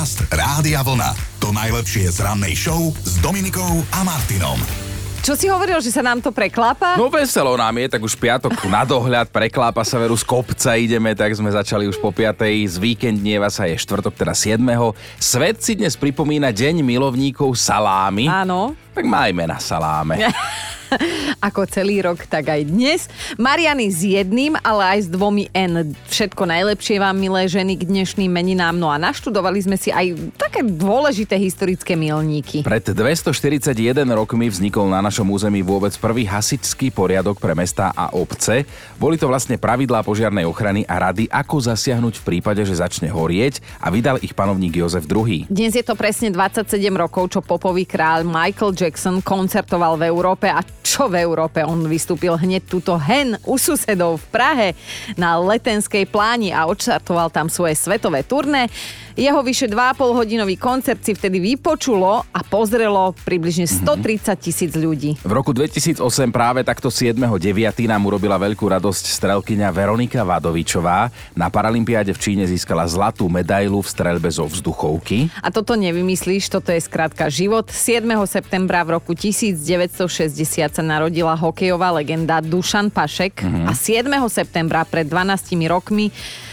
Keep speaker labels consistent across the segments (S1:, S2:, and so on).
S1: Podcast Rádia Vlna. To najlepšie z rannej show s Dominikou a Martinom.
S2: Čo si hovoril, že sa nám to preklápa?
S3: No veselo nám je, tak už piatok na dohľad, preklápa sa veru z kopca ideme, tak sme začali už po piatej, z víkendnieva sa je štvrtok, teda 7. Svet si dnes pripomína Deň milovníkov salámy.
S2: Áno.
S3: Tak majme na saláme.
S2: Ako celý rok, tak aj dnes. Mariany s jedným, ale aj s dvomi N. Všetko najlepšie vám, milé ženy, k dnešným meninám. No a naštudovali sme si aj také dôležité historické milníky.
S3: Pred 241 rokmi vznikol na našom území vôbec prvý hasičský poriadok pre mesta a obce. Boli to vlastne pravidlá požiarnej ochrany a rady, ako zasiahnuť v prípade, že začne horieť a vydal ich panovník Jozef II.
S2: Dnes je to presne 27 rokov, čo popový kráľ Michael Jackson koncertoval v Európe a čo v Európe. On vystúpil hneď túto hen u susedov v Prahe na Letenskej pláni a odštartoval tam svoje svetové turné. Jeho vyše 2,5 hodinový koncert si vtedy vypočulo a pozrelo približne 130 tisíc ľudí.
S3: V roku 2008 práve takto 7.9. nám urobila veľkú radosť strelkyňa Veronika Vadovičová. Na Paralympiáde v Číne získala zlatú medailu v streľbe zo vzduchovky.
S2: A toto nevymyslíš, toto je skrátka život. 7. septembra v roku 1960 sa narodila hokejová legenda Dušan Pašek
S3: Mhm.
S2: a 7. septembra pred 12 rokmi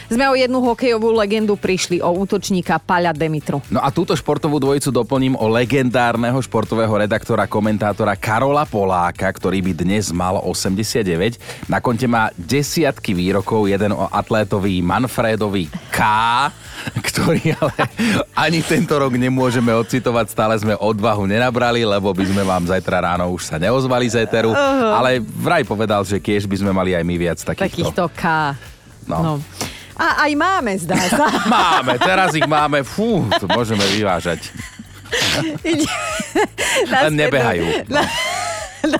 S2: sme o jednu hokejovú legendu prišli o útočníka Paľa Demitru.
S3: No a túto športovú dvojicu doplním o legendárneho športového redaktora, komentátora Karola Poláka, ktorý by dnes mal 89. Na konte má desiatky výrokov, jeden o atlétovi Manfredovi K, ktorý ale ani tento rok nemôžeme odcitovať, stále sme odvahu nenabrali, lebo by sme vám zajtra ráno už sa neozvali z éteru, ale vraj povedal, že kiež by sme mali aj my viac takýchto.
S2: Takýchto K.
S3: No.
S2: no. A aj máme, zdá sa.
S3: Máme, teraz ich máme, fú, to môžeme vyvážať. Len nebehajú.
S2: Do, do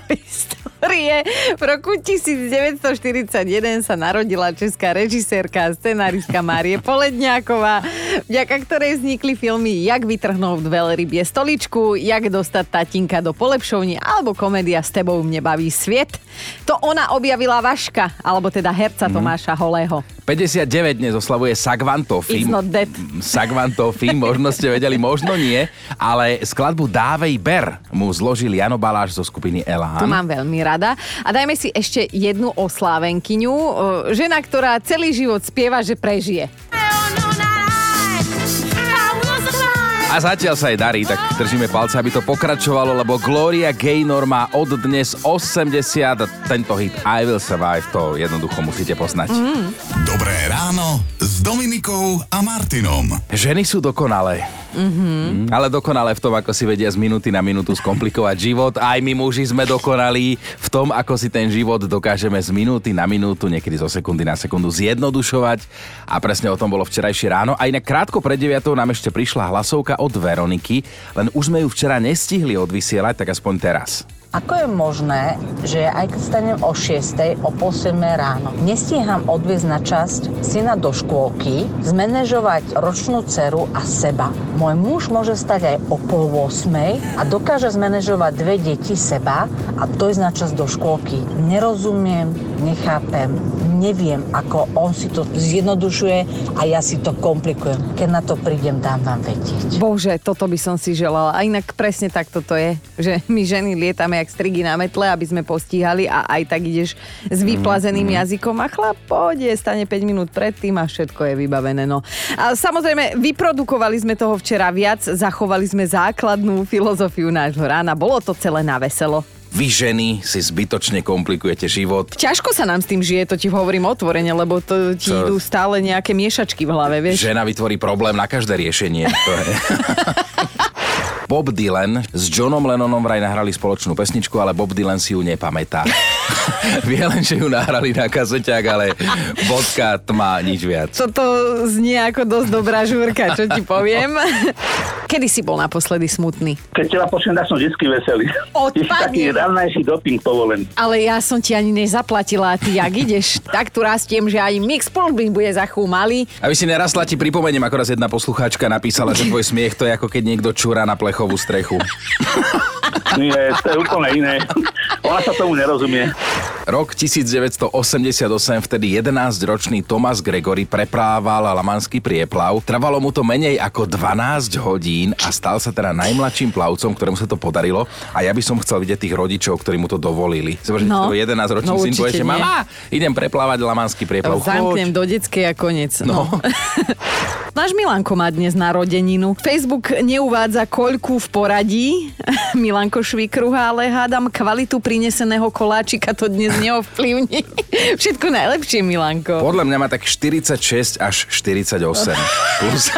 S2: histórie. V roku 1941 sa narodila česká režisérka a scenáristka Márie Poledňáková, vďaka ktorej vznikli filmy Jak vytrhnúť veľrybie stoličku, Jak dostať tatinka do polepšovní alebo komédia S tebou mne baví sviet. To ona objavila Vaška, alebo teda herca Tomáša Holého.
S3: 59 dnes oslavuje Sagvanto
S2: It's
S3: film.
S2: not dead.
S3: Sagvanto film, možno ste vedeli, možno nie, ale skladbu Dávej ber mu zložil Jano Baláš zo skupiny Elán.
S2: Tu mám veľmi rada. A dajme si ešte jednu oslávenkyňu. e, Žena, ktorá celý život spieva, že prežije.
S3: A zatiaľ sa jej darí, tak držíme palce, aby to pokračovalo, lebo Gloria Gaynor má od dnes 80 a tento hit I Will Survive, to jednoducho musíte poznať.
S2: Mhm.
S1: Dobré ráno s Dominikou a Martinom.
S3: Ženy sú dokonalé. Mm-hmm. Ale dokonalé v tom, ako si vedia z minúty na minútu skomplikovať život. Aj my muži sme dokonalí v tom, ako si ten život dokážeme z minúty na minútu, niekedy zo sekundy na sekundu zjednodušovať. A presne o tom bolo včerajšie ráno. A inak krátko pred 9 nám ešte prišla hlasovka od Veroniky, len už sme ju včera nestihli odvysielať, tak aspoň teraz.
S4: Ako je možné, že aj keď stanem o 6, o pol 7 ráno, nestíham odviezť na časť syna do škôlky, zmanéžovať ročnú dceru a seba. Môj muž môže stať aj o pol 8 a dokáže zmanéžovať dve deti seba a dojsť na čas do škôlky. Nerozumiem, nechápem, neviem, ako on si to zjednodušuje a ja si to komplikujem. Keď na to prídem, dám vám vedieť.
S2: Bože, toto by som si želala. A inak presne tak toto je, že my ženy lietame jak strigy na metle, aby sme postíhali a aj tak ideš s vyplazeným jazykom a chlap pôjde, stane 5 minút predtým a všetko je vybavené. No. A samozrejme, vyprodukovali sme toho včera viac, zachovali sme základnú filozofiu nášho rána. Bolo to celé na veselo.
S3: Vy ženy si zbytočne komplikujete život.
S2: Ťažko sa nám s tým žije, to ti hovorím otvorene, lebo to ti
S3: Co?
S2: idú stále nejaké miešačky v hlave, vieš.
S3: Žena vytvorí problém na každé riešenie. To je. Bob Dylan s Johnom Lennonom vraj nahrali spoločnú pesničku, ale Bob Dylan si ju nepamätá. Vie len, že ju nahrali na kazeťák, ale bodka tma, nič viac.
S2: Toto znie ako dosť dobrá žúrka, čo ti poviem. Kedy si bol naposledy smutný?
S5: Keď teba počujem, tak som vždy veselý.
S2: Odpadni.
S5: Je taký ranejší doping povolený.
S2: Ale ja som ti ani nezaplatila a ty jak ideš, tak tu rastiem, že aj mix mi bude za chvíľu malý.
S3: Aby si nerastla, ti pripomeniem, ako raz jedna poslucháčka napísala, že tvoj smiech to je ako keď niekto čúra na plechovú strechu.
S5: Nie, to je úplne iné. Ona sa tomu nerozumie.
S3: Rok 1988, vtedy 11-ročný Thomas Gregory preplával Lamanský prieplav. Trvalo mu to menej ako 12 hodín a stal sa teda najmladším plavcom, ktorému sa to podarilo. A ja by som chcel vidieť tých rodičov, ktorí mu to dovolili. Zober,
S2: No.
S3: no. 11-ročný
S2: No,
S3: syn povie, že mama, idem preplávať Lamanský prieplav.
S2: Zamknem do detskej a konec.
S3: No.
S2: Náš Milanko má dnes narodeninu. Facebook neuvádza koľku v poradí. Milanko Švikruha, ale hádam kvalitu prineseného koláčika to dnes neovplyvní. Všetko najlepšie, Milanko.
S3: Podľa mňa má tak 46 až 48 plus.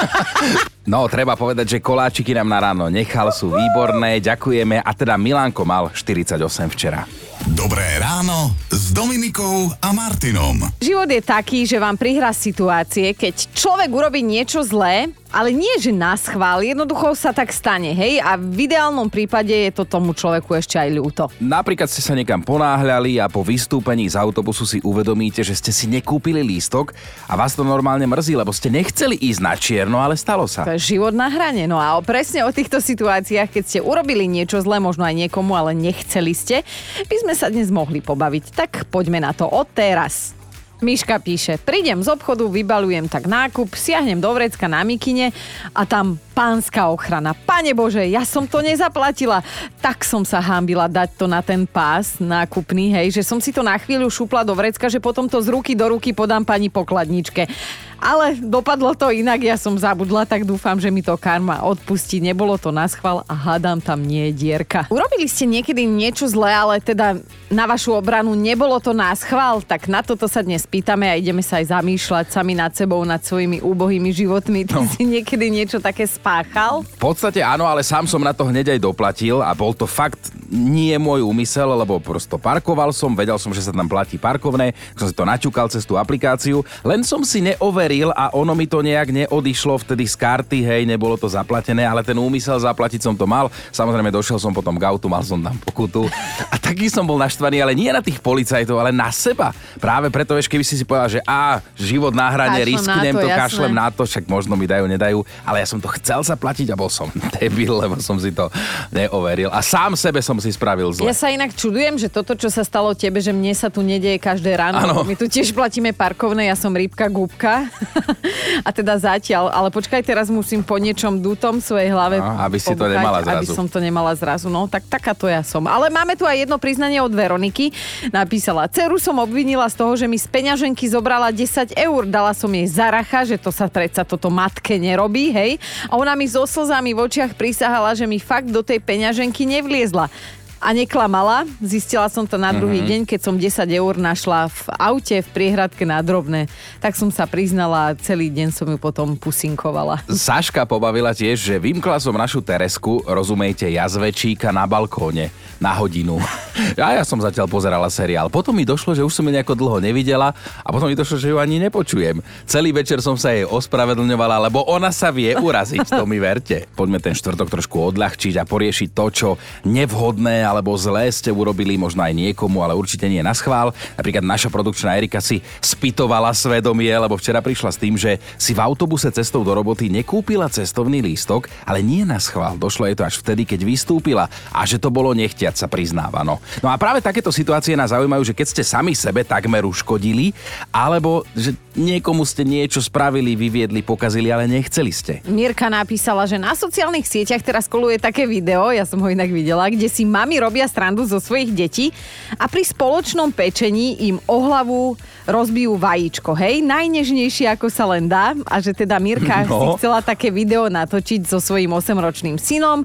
S3: No, treba povedať, že koláčiky nám na ráno nechal, sú výborné, ďakujeme. A teda Milánko mal 48 včera.
S1: Dobré ráno s Dominikou a Martinom.
S2: Život je taký, že vám prihrá situácie, keď človek urobí niečo zlé, ale nie, že na schvál, jednoducho sa tak stane, hej? A v ideálnom prípade je to tomu človeku ešte aj ľúto.
S3: Napríklad ste sa niekam ponáhľali a po vystúpení z autobusu si uvedomíte, že ste si nekúpili lístok a vás to normálne mrzí, lebo ste nechceli ísť na čierno, ale stalo sa.
S2: To je život na hrane. No a presne o týchto situáciách, keď ste urobili niečo zlé, možno aj niekomu, ale nechceli ste, by sme sa dnes mohli pobaviť. Tak poďme na to od teraz. Miška píše, prídem z obchodu, vybalujem tak nákup, siahnem do vrecka na mikine a tam pánska ochrana. Pane Bože, ja som to nezaplatila. Tak som sa hámbila dať to na ten pás nákupný, hej, že som si to na chvíľu šupla do vrecka, že potom to z ruky do ruky podám pani pokladničke. Ale dopadlo to inak, ja som zabudla, tak dúfam, že mi to karma odpustí. Nebolo to na schvál a hádam tam nie je dierka. Urobili ste niekedy niečo zlé, ale teda na vašu obranu nebolo to na schvál, tak na toto sa dnes pýtame a ideme sa aj zamýšľať sami nad sebou, nad svojimi úbohými životmi. Ty no. si niekedy niečo také spáchal?
S3: V podstate áno, ale sám som na to hneď aj doplatil a bol to fakt nie môj úmysel, lebo prosto parkoval som, vedel som, že sa tam platí parkovné, som si to naťukal cez tú aplikáciu, len som si neoveril a ono mi to nejak neodišlo vtedy z karty, hej, nebolo to zaplatené, ale ten úmysel zaplatiť som to mal. Samozrejme došiel som potom k autu, mal som tam pokutu a taký som bol naštvaný, ale nie na tých policajtov, ale na seba. Práve preto, vieš, keby si si povedal, že á, život na hrane, risknem
S2: to,
S3: to, kašlem na to, však možno mi dajú, nedajú, ale ja som to chcel zaplatiť a bol som debil, lebo som si to neoveril. A sám sebe som si spravil zle.
S2: Ja sa inak čudujem, že toto, čo sa stalo tebe, že mne sa tu nedieje každé ráno.
S3: Áno.
S2: My tu tiež platíme parkovné, ja som rybka, gúbka. a teda zatiaľ, ale počkaj, teraz musím po niečom dutom v svojej hlave
S3: No, aby si to
S2: pobúchať,
S3: nemala
S2: Aby
S3: zrazu.
S2: som to nemala zrazu, no tak takáto ja som. Ale máme tu aj jedno priznanie od Veroniky. Napísala, ceru som obvinila z toho, že mi z peňaženky zobrala 10 eur. Dala som jej zaracha, že to sa predsa toto matke nerobí, hej. A ona mi so slzami v očiach prisahala, že mi fakt do tej peňaženky nevliezla. A neklamala, zistila som to na druhý
S3: Mhm.
S2: deň, keď som 10 eur našla v aute v priehradke na drobné. Tak som sa priznala a celý deň som ju potom pusinkovala.
S3: Saška pobavila tiež, že vymkla som našu Teresku, rozumejte, jazvečíka na balkóne na hodinu. A ja som zatiaľ pozerala seriál. Potom mi došlo, že už som ju nejako dlho nevidela a potom mi došlo, že ju ani nepočujem. Celý večer som sa jej ospravedlňovala, lebo ona sa vie uraziť, to mi verte. Poďme ten štvrtok trošku odľahčiť a poriešiť to, čo nevhodné alebo zlé ste urobili možno aj niekomu, ale určite nie na schvál. Napríklad naša produkčná Erika si spitovala svedomie, lebo včera prišla s tým, že si v autobuse cestou do roboty nekúpila cestovný lístok, ale nie na schvál. Došlo jej to až vtedy, keď vystúpila a že to bolo nechtiac sa priznáva. No. no a práve takéto situácie nás zaujímajú, že keď ste sami sebe takmer uškodili, alebo že niekomu ste niečo spravili, vyviedli, pokazili, ale nechceli ste.
S2: Mirka napísala, že na sociálnych sieťach teraz koluje také video, ja som ho inak videla, kde si mami robia srandu zo svojich detí a pri spoločnom pečení im o hlavu rozbijú vajíčko, hej, najnežnejšie ako sa len dá a že teda Mirka
S3: No.
S2: si chcela také video natočiť so svojím 8-ročným synom.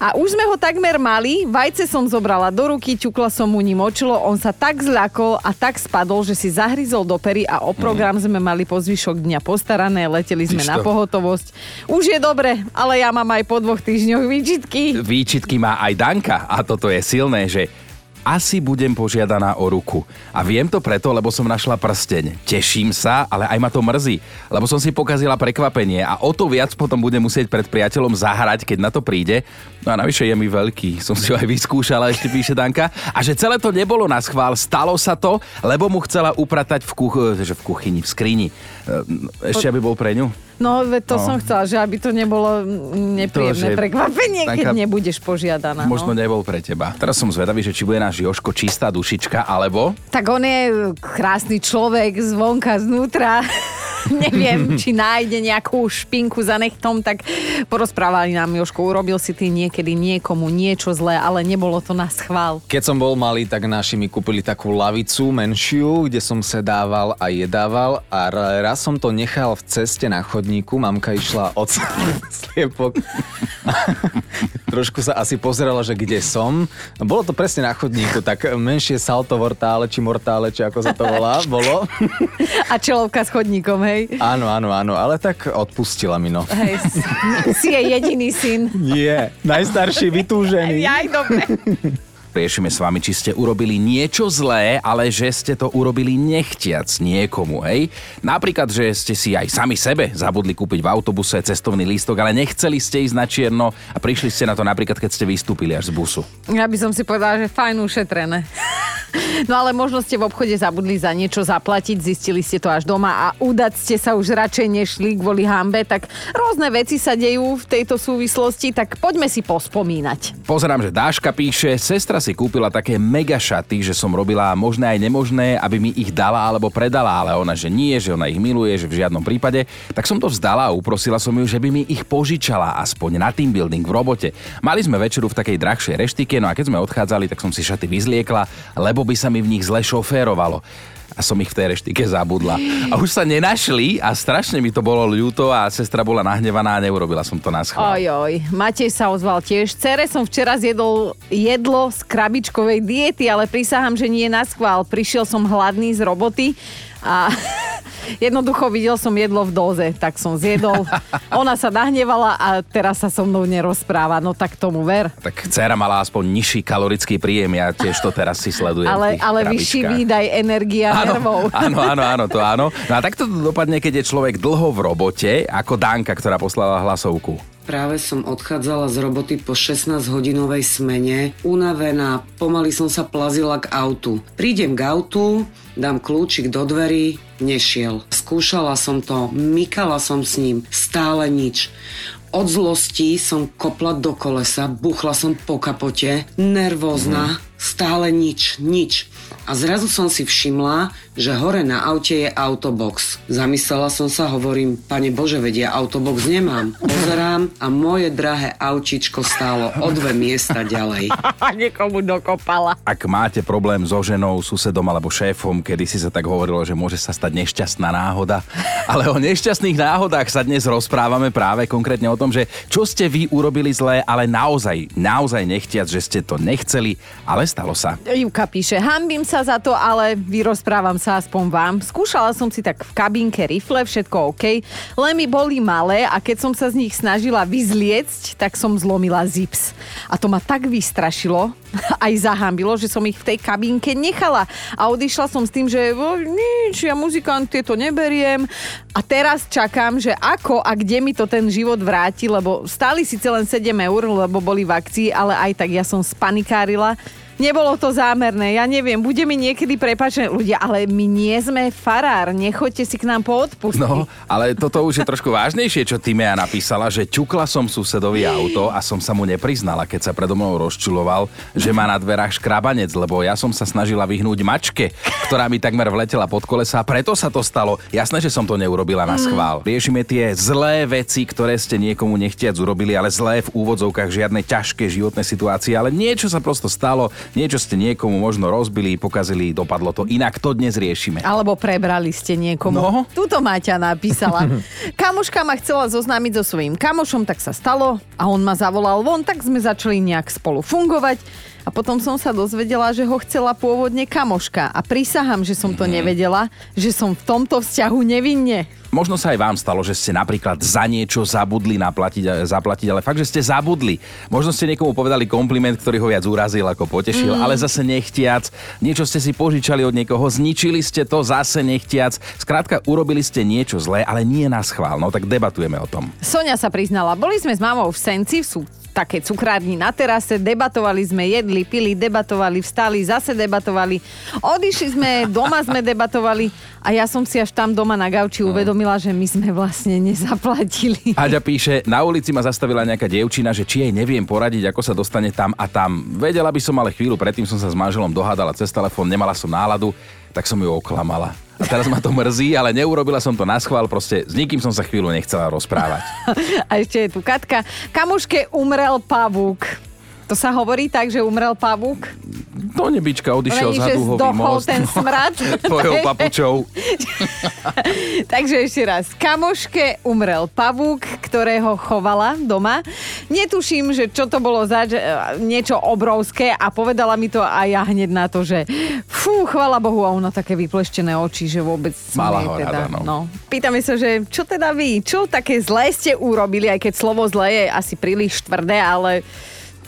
S2: A už sme ho takmer mali, vajce som zobrala do ruky, ťukla som mu ním očilo, on sa tak zľakol a tak spadol, že si zahryzol do pery a o program sme mali po zvyšok dňa postarané, leteli sme
S3: Vidíš
S2: na
S3: to?
S2: pohotovosť. Už je dobre, ale ja mám aj po dvoch týždňoch výčitky.
S3: Výčitky má aj Danka a toto je silné, že asi budem požiadaná o ruku. A viem to preto, lebo som našla prsteň. Teším sa, ale aj ma to mrzí, lebo som si pokazila prekvapenie a o to viac potom budem musieť pred priateľom zahrať, keď na to príde. No a navyše je mi veľký, som si ho aj vyskúšala, ešte píše Danka. A že celé to nebolo na schvál, stalo sa to, lebo mu chcela upratať v, kuch- že v kuchyni, v skrini. Ehm, Ešte aby bol pre ňu.
S2: No, to
S3: No.
S2: som chcela, že aby to nebolo nepríjemné
S3: To,
S2: prekvapenie, keď
S3: taká-
S2: nebudeš požiadaná.
S3: Možno
S2: no.
S3: nebol pre teba. Teraz som zvedavý, že či bude náš Joško čistá dušička, alebo...
S2: Tak on je krásny človek zvonka, znútra. Neviem, či nájde nejakú špinku za nechtom, tak porozprávali nám, Joško, urobil si ty niekedy niekomu niečo zlé, ale nebolo to na schvál.
S6: Keď som bol malý, tak naši mi kúpili takú lavicu menšiu, kde som sedával a jedával a raz som to nechal v ceste na chodníku, mamka išla od sliepok. Trošku sa asi pozerala, že kde som. Bolo to presne na chodníku, tak menšie salto mortále, či mortále, či ako sa to volá, bolo.
S2: A čelovka s chodníkom, hej?
S6: Áno, áno, áno, ale tak odpustila mi no.
S2: Hej, si- je jediný syn.
S6: Nie, najstarší vytúžený.
S2: Aj dobre.
S3: Riešime s vami, či ste urobili niečo zlé, ale že ste to urobili nechtiac niekomu, hej? Napríklad, že ste si aj sami sebe zabudli kúpiť v autobuse cestovný lístok, ale nechceli ste ísť na čierno a prišli ste na to napríklad, keď ste vystúpili až z busu.
S2: Ja by som si povedala, že fajn ušetrené. No ale možno ste v obchode zabudli za niečo zaplatiť, zistili ste to až doma a udať ste sa už radšej nešli kvôli hambe, tak rôzne veci sa dejú v tejto súvislosti, tak poďme si pospomínať.
S3: Pozerám, že Dáška píše, sestra si kúpila také mega šaty, že som robila možné aj nemožné, aby mi ich dala alebo predala, ale ona, že nie, že ona ich miluje, že v žiadnom prípade. Tak som to vzdala a uprosila som ju, že by mi ich požičala aspoň na team building v robote. Mali sme večeru v takej drahšej reštike, no a keď sme odchádzali, tak som si šaty vyzliekla, lebo by sa mi v nich zle šoférovalo a som ich v tej reštike zabudla. A už sa nenašli a strašne mi to bolo ľúto a sestra bola nahnevaná a neurobila som to na schvál.
S2: Ojoj, Matej sa ozval tiež. Cere som včera zjedol jedlo z krabičkovej diety, ale prisahám, že nie na schvál. Prišiel som hladný z roboty a jednoducho videl som jedlo v doze, tak som zjedol. Ona sa nahnevala a teraz sa so mnou nerozpráva, no tak tomu ver.
S3: Tak dcera mala aspoň nižší kalorický príjem, ja tiež to teraz si sledujem.
S2: Ale, ale vyšší výdaj energia nervov.
S3: Áno, áno, áno, to áno. No a takto to dopadne, keď je človek dlho v robote, ako Danka, ktorá poslala hlasovku.
S7: Práve som odchádzala z roboty po 16-hodinovej smene, unavená, pomaly som sa plazila k autu. Prídem k autu, dám kľúčik do dverí, nešiel. Skúšala som to, mykala som s ním, stále nič. Od zlosti som kopla do kolesa, buchla som po kapote, nervózna, stále nič, nič. A zrazu som si všimla, že hore na aute je autobox. Zamyslela som sa, hovorím, pane Bože, vedia, autobox nemám. Pozerám a moje drahé aučičko stálo o dve miesta ďalej.
S2: A niekomu dokopala.
S3: Ak máte problém so ženou, susedom alebo šéfom, kedy si sa tak hovorilo, že môže sa stať nešťastná náhoda. Ale o nešťastných náhodách sa dnes rozprávame práve konkrétne o tom, že čo ste vy urobili zlé, ale naozaj, naozaj nechtiac, že ste to nechceli, ale stalo sa.
S2: Ivka píše, hambím sa za to, ale vyrozprávam sa aspoň vám. Skúšala som si tak v kabínke rifle, všetko OK, len mi boli malé a keď som sa z nich snažila vyzliecť, tak som zlomila zips. A to ma tak vystrašilo, aj zahambilo, že som ich v tej kabínke nechala. A odišla som s tým, že "O, nič, ja muzikant tieto neberiem. A teraz čakám, že ako a kde mi to ten život vráti, lebo stáli síce len 7 eur, lebo boli v akcii, ale aj tak ja som spanikárila. Nebolo to zámerné, ja neviem, bude mi niekedy prepačené ľudia, ale my nie sme farár, nechoďte si k nám po odpustky.
S3: No, ale toto už je trošku vážnejšie, čo Timea napísala, že ťukla som susedovi auto a som sa mu nepriznala, keď sa predo mnou rozčuloval, že má na dverách škrabanec, lebo ja som sa snažila vyhnúť mačke, ktorá mi takmer vletela pod kolesa a preto sa to stalo. Jasné, že som to neurobila na schvál. Riešime tie zlé veci, ktoré ste niekomu nechtiac urobili, ale zlé v úvodzovkách žiadne ťažké životné situácie, ale niečo sa prosto stalo, niečo ste niekomu možno rozbili, pokazili, dopadlo to inak, to dnes riešime.
S2: Alebo prebrali ste niekomu.
S3: No.
S2: Tuto Maťa napísala. Kamoška ma chcela zoznámiť so svojím kamošom, tak sa stalo a on ma zavolal von, tak sme začali nejak spolu fungovať. A potom som sa dozvedela, že ho chcela pôvodne kamoška. A prisahám, že som to nevedela, že som v tomto vzťahu nevinne.
S3: Možno sa aj vám stalo, že ste napríklad za niečo zabudli naplatiť, zaplatiť, ale fakt, že ste zabudli. Možno ste niekomu povedali kompliment, ktorý ho viac urazil ako potešil, ale zase nechtiac. Niečo ste si požičali od niekoho, zničili ste to zase nechtiac. Skrátka, urobili ste niečo zlé, ale nie na schvál. No tak debatujeme o tom.
S2: Sonia sa priznala, boli sme s mamou v Senci v také cukrárni na terase, debatovali sme, jedli, pili, debatovali, vstali, zase debatovali. Odišli sme, doma sme debatovali a ja som si až tam doma na gauči uvedomila, že my sme vlastne nezaplatili.
S3: Aďa píše, na ulici ma zastavila nejaká dievčina, že či jej neviem poradiť, ako sa dostane tam a tam. Vedela by som, ale chvíľu predtým som sa s manželom dohádala cez telefón, nemala som náladu, tak som ju oklamala. A teraz ma to mrzí, ale neurobila som to na schvál, proste s nikým som sa chvíľu nechcela rozprávať.
S2: A ešte je tu Katka. Kamuške umrel pavúk. To sa hovorí tak, že umrel pavúk?
S3: Do nebička odišiel
S2: Lení, zdochol
S3: most.
S2: ten smrad.
S3: Tvojou papučou.
S2: Takže ešte raz. Kamoške umrel pavúk, ktorého chovala doma. Netuším, že čo to bolo za že- niečo obrovské a povedala mi to a ja hneď na to, že fú, chvala Bohu, a ona také vypleštené oči, že vôbec
S3: Mala ho
S2: teda,
S3: rada, no.
S2: no. Pýtame sa, že čo teda vy, čo také zlé ste urobili, aj keď slovo zlé je asi príliš tvrdé, ale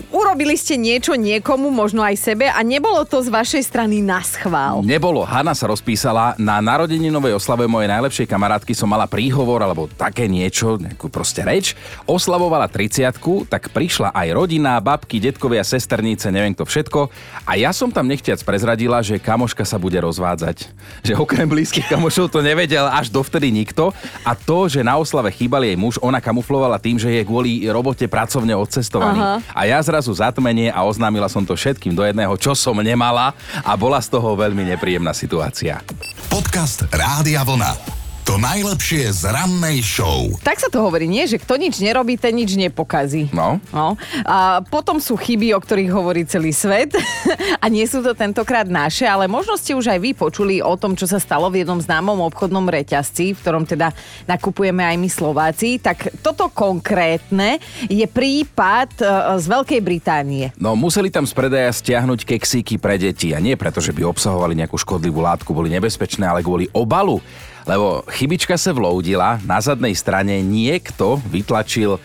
S2: urobili ste niečo niekomu, možno aj sebe a nebolo to z vašej strany na schvál.
S3: Nebolo. Hanna sa rozpísala. Na narodeninovej oslave mojej najlepšej kamarátky som mala príhovor alebo také niečo, nejakú proste reč. Oslavovala 30 tak prišla aj rodina, babky, detkovia, sesternice, neviem to všetko. A ja som tam nechtiac prezradila, že kamoška sa bude rozvádzať. Že okrem blízkych kamošov to nevedel až dovtedy nikto. A to, že na oslave chýbal jej muž, ona kamuflovala tým, že je kvôli robote pracovne odcestovaný.
S2: Aha.
S3: A ja zrazu zatmenie a oznámila som to všetkým do jedného, čo som nemala a bola z toho veľmi nepríjemná situácia.
S1: Podcast Rádia Vlna. To najlepšie z rannej show.
S2: Tak sa to hovorí, nie? Že kto nič nerobí, ten nič nepokazí.
S3: No.
S2: no. A potom sú chyby, o ktorých hovorí celý svet. a nie sú to tentokrát naše, ale možno ste už aj vy počuli o tom, čo sa stalo v jednom známom obchodnom reťazci, v ktorom teda nakupujeme aj my Slováci. Tak toto konkrétne je prípad e, z Veľkej Británie.
S3: No museli tam z predaja stiahnuť keksíky pre deti a nie preto, že by obsahovali nejakú škodlivú látku, boli nebezpečné, ale kvôli obalu. Lebo chybička sa vloudila, na zadnej strane niekto vytlačil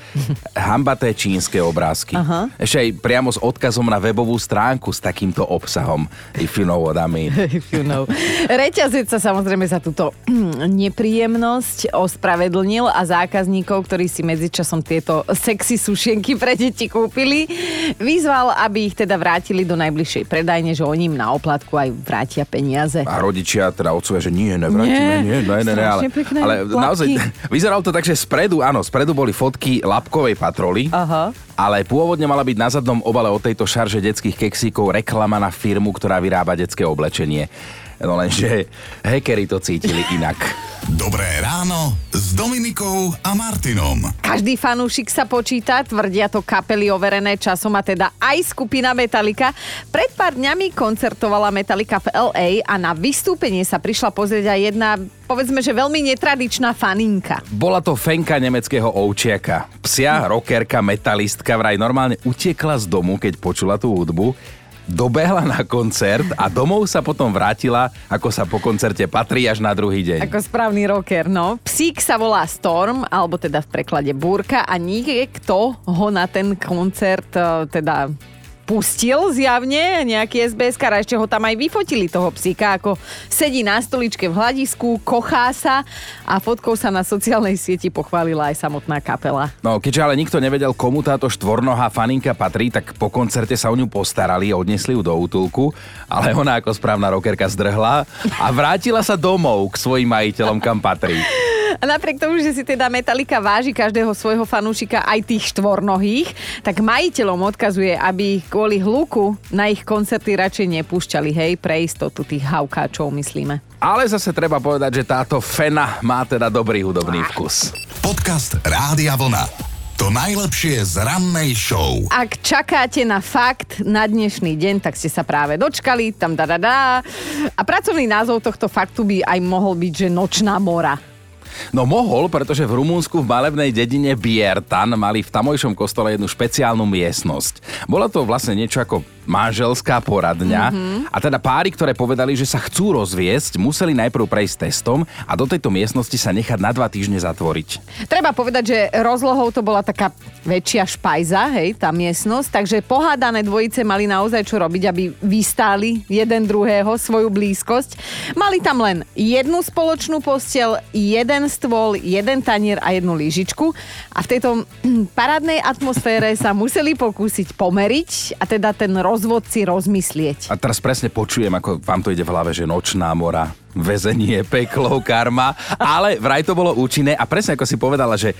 S3: hambaté čínske obrázky. Aha. Ešte aj priamo s odkazom na webovú stránku s takýmto obsahom. If you know what I mean.
S2: If you know. Reťazec sa samozrejme za túto nepríjemnosť ospravedlnil a zákazníkov, ktorí si medzičasom tieto sexy sušienky pre deti kúpili, vyzval, aby ich teda vrátili do najbližšej predajne, že oni im na oplatku aj vrátia peniaze.
S3: A rodičia teda otcovia, že nie, nevrátime,
S2: Nie,
S3: nie, ne, ne, ne, ale, ale naozaj, vyzeralo to tak, že spredu, áno, spredu boli fotky lapkovej patroly,
S2: Aha.
S3: ale pôvodne mala byť na zadnom obale od tejto šarže detských keksíkov reklama na firmu, ktorá vyrába detské oblečenie. No lenže hackeri to cítili inak.
S1: Dobré ráno s Dominikou a Martinom.
S2: Každý fanúšik sa počíta, tvrdia to kapely overené časom a teda aj skupina Metallica. Pred pár dňami koncertovala Metallica v LA a na vystúpenie sa prišla pozrieť aj jedna, povedzme, že veľmi netradičná faninka.
S3: Bola to fenka nemeckého ovčiaka. Psia, rockerka, metalistka vraj normálne utiekla z domu, keď počula tú hudbu dobehla na koncert a domov sa potom vrátila, ako sa po koncerte patrí až na druhý deň.
S2: Ako správny rocker, no. Psík sa volá Storm, alebo teda v preklade Búrka a niekto ho na ten koncert e, teda pustil zjavne, nejaký SBS a ešte ho tam aj vyfotili toho psíka, ako sedí na stoličke v hľadisku, kochá sa a fotkou sa na sociálnej sieti pochválila aj samotná kapela.
S3: No, keďže ale nikto nevedel, komu táto štvornohá faninka patrí, tak po koncerte sa o ňu postarali odnesli ju do útulku, ale ona ako správna rockerka zdrhla a vrátila sa domov k svojim majiteľom, kam patrí.
S2: A napriek tomu, že si teda Metallica váži každého svojho fanúšika, aj tých štvornohých, tak majiteľom odkazuje, aby ich kvôli hluku na ich koncerty radšej nepúšťali, hej, pre istotu tých haukáčov, myslíme.
S3: Ale zase treba povedať, že táto fena má teda dobrý hudobný vkus.
S1: Podcast Rádia Vlna. To najlepšie z rannej show.
S2: Ak čakáte na fakt na dnešný deň, tak ste sa práve dočkali, tam da, da, da. A pracovný názov tohto faktu by aj mohol byť, že Nočná mora.
S3: No mohol, pretože v Rumúnsku v malebnej dedine Biertan mali v tamojšom kostole jednu špeciálnu miestnosť. Bola to vlastne niečo ako manželská poradňa mm-hmm. a teda páry, ktoré povedali, že sa chcú rozviesť, museli najprv prejsť testom a do tejto miestnosti sa nechať na dva týždne zatvoriť.
S2: Treba povedať, že rozlohou to bola taká väčšia špajza, hej, tá miestnosť, takže pohádané dvojice mali naozaj čo robiť, aby vystáli jeden druhého svoju blízkosť. Mali tam len jednu spoločnú posteľ, jeden stôl, jeden tanier a jednu lyžičku. A v tejto hm, parádnej atmosfére sa museli pokúsiť pomeriť a teda ten rozvod si rozmyslieť.
S3: A teraz presne počujem, ako vám to ide v hlave, že nočná mora, väzenie, peklo, karma, ale vraj to bolo účinné a presne ako si povedala, že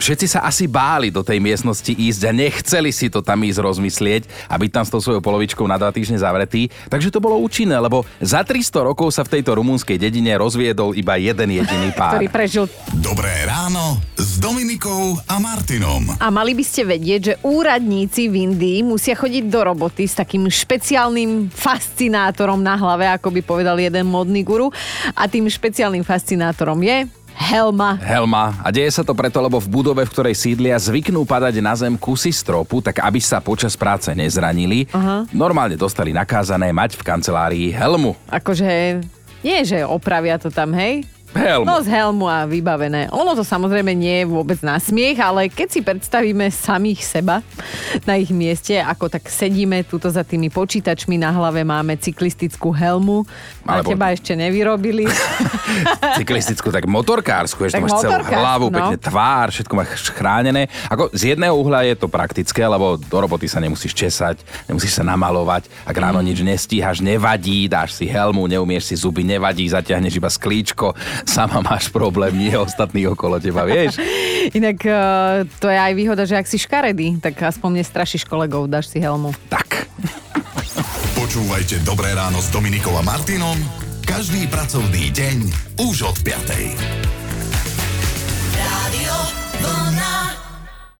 S3: všetci sa asi báli do tej miestnosti ísť a nechceli si to tam ísť rozmyslieť a byť tam s tou svojou polovičkou na dva týždne zavretý. Takže to bolo účinné, lebo za 300 rokov sa v tejto rumúnskej dedine rozviedol iba jeden jediný pár.
S2: ktorý prežil.
S1: Dobré ráno Dominikou a Martinom.
S2: A mali by ste vedieť, že úradníci v Indii musia chodiť do roboty s takým špeciálnym fascinátorom na hlave, ako by povedal jeden modný guru. A tým špeciálnym fascinátorom je helma.
S3: Helma. A deje sa to preto, lebo v budove, v ktorej sídlia, zvyknú padať na zem kusy stropu, tak aby sa počas práce nezranili. Aha. Normálne dostali nakázané mať v kancelárii helmu.
S2: Akože nie, že opravia to tam, hej?
S3: Helmu.
S2: No z helmu a vybavené. Ono to samozrejme nie je vôbec na smiech, ale keď si predstavíme samých seba na ich mieste, ako tak sedíme tuto za tými počítačmi, na hlave máme cyklistickú helmu, a
S3: Alebo-
S2: teba ešte nevyrobili.
S3: Cyklistickú, tak motorkársku, ešte
S2: Tak
S3: máš celú hlavu,
S2: no.
S3: pekne tvár, všetko máš chránené. Ako z jedného uhla je to praktické, lebo do roboty sa nemusíš česať, nemusíš sa namalovať, ak ráno
S2: Mm.
S3: nič nestíhaš, nevadí, dáš si helmu, neumieš si zuby, nevadí, zaťahneš iba sklíčko, sama máš problém, nie ostatní okolo teba, vieš?
S2: Inak eh, to je aj výhoda, že ak si škaredý, tak aspoň nestrašíš kolegov, dáš si helmu.
S3: Tak.
S1: Počúvajte Dobré ráno s Dominikou a Martinom každý pracovný deň už od 5.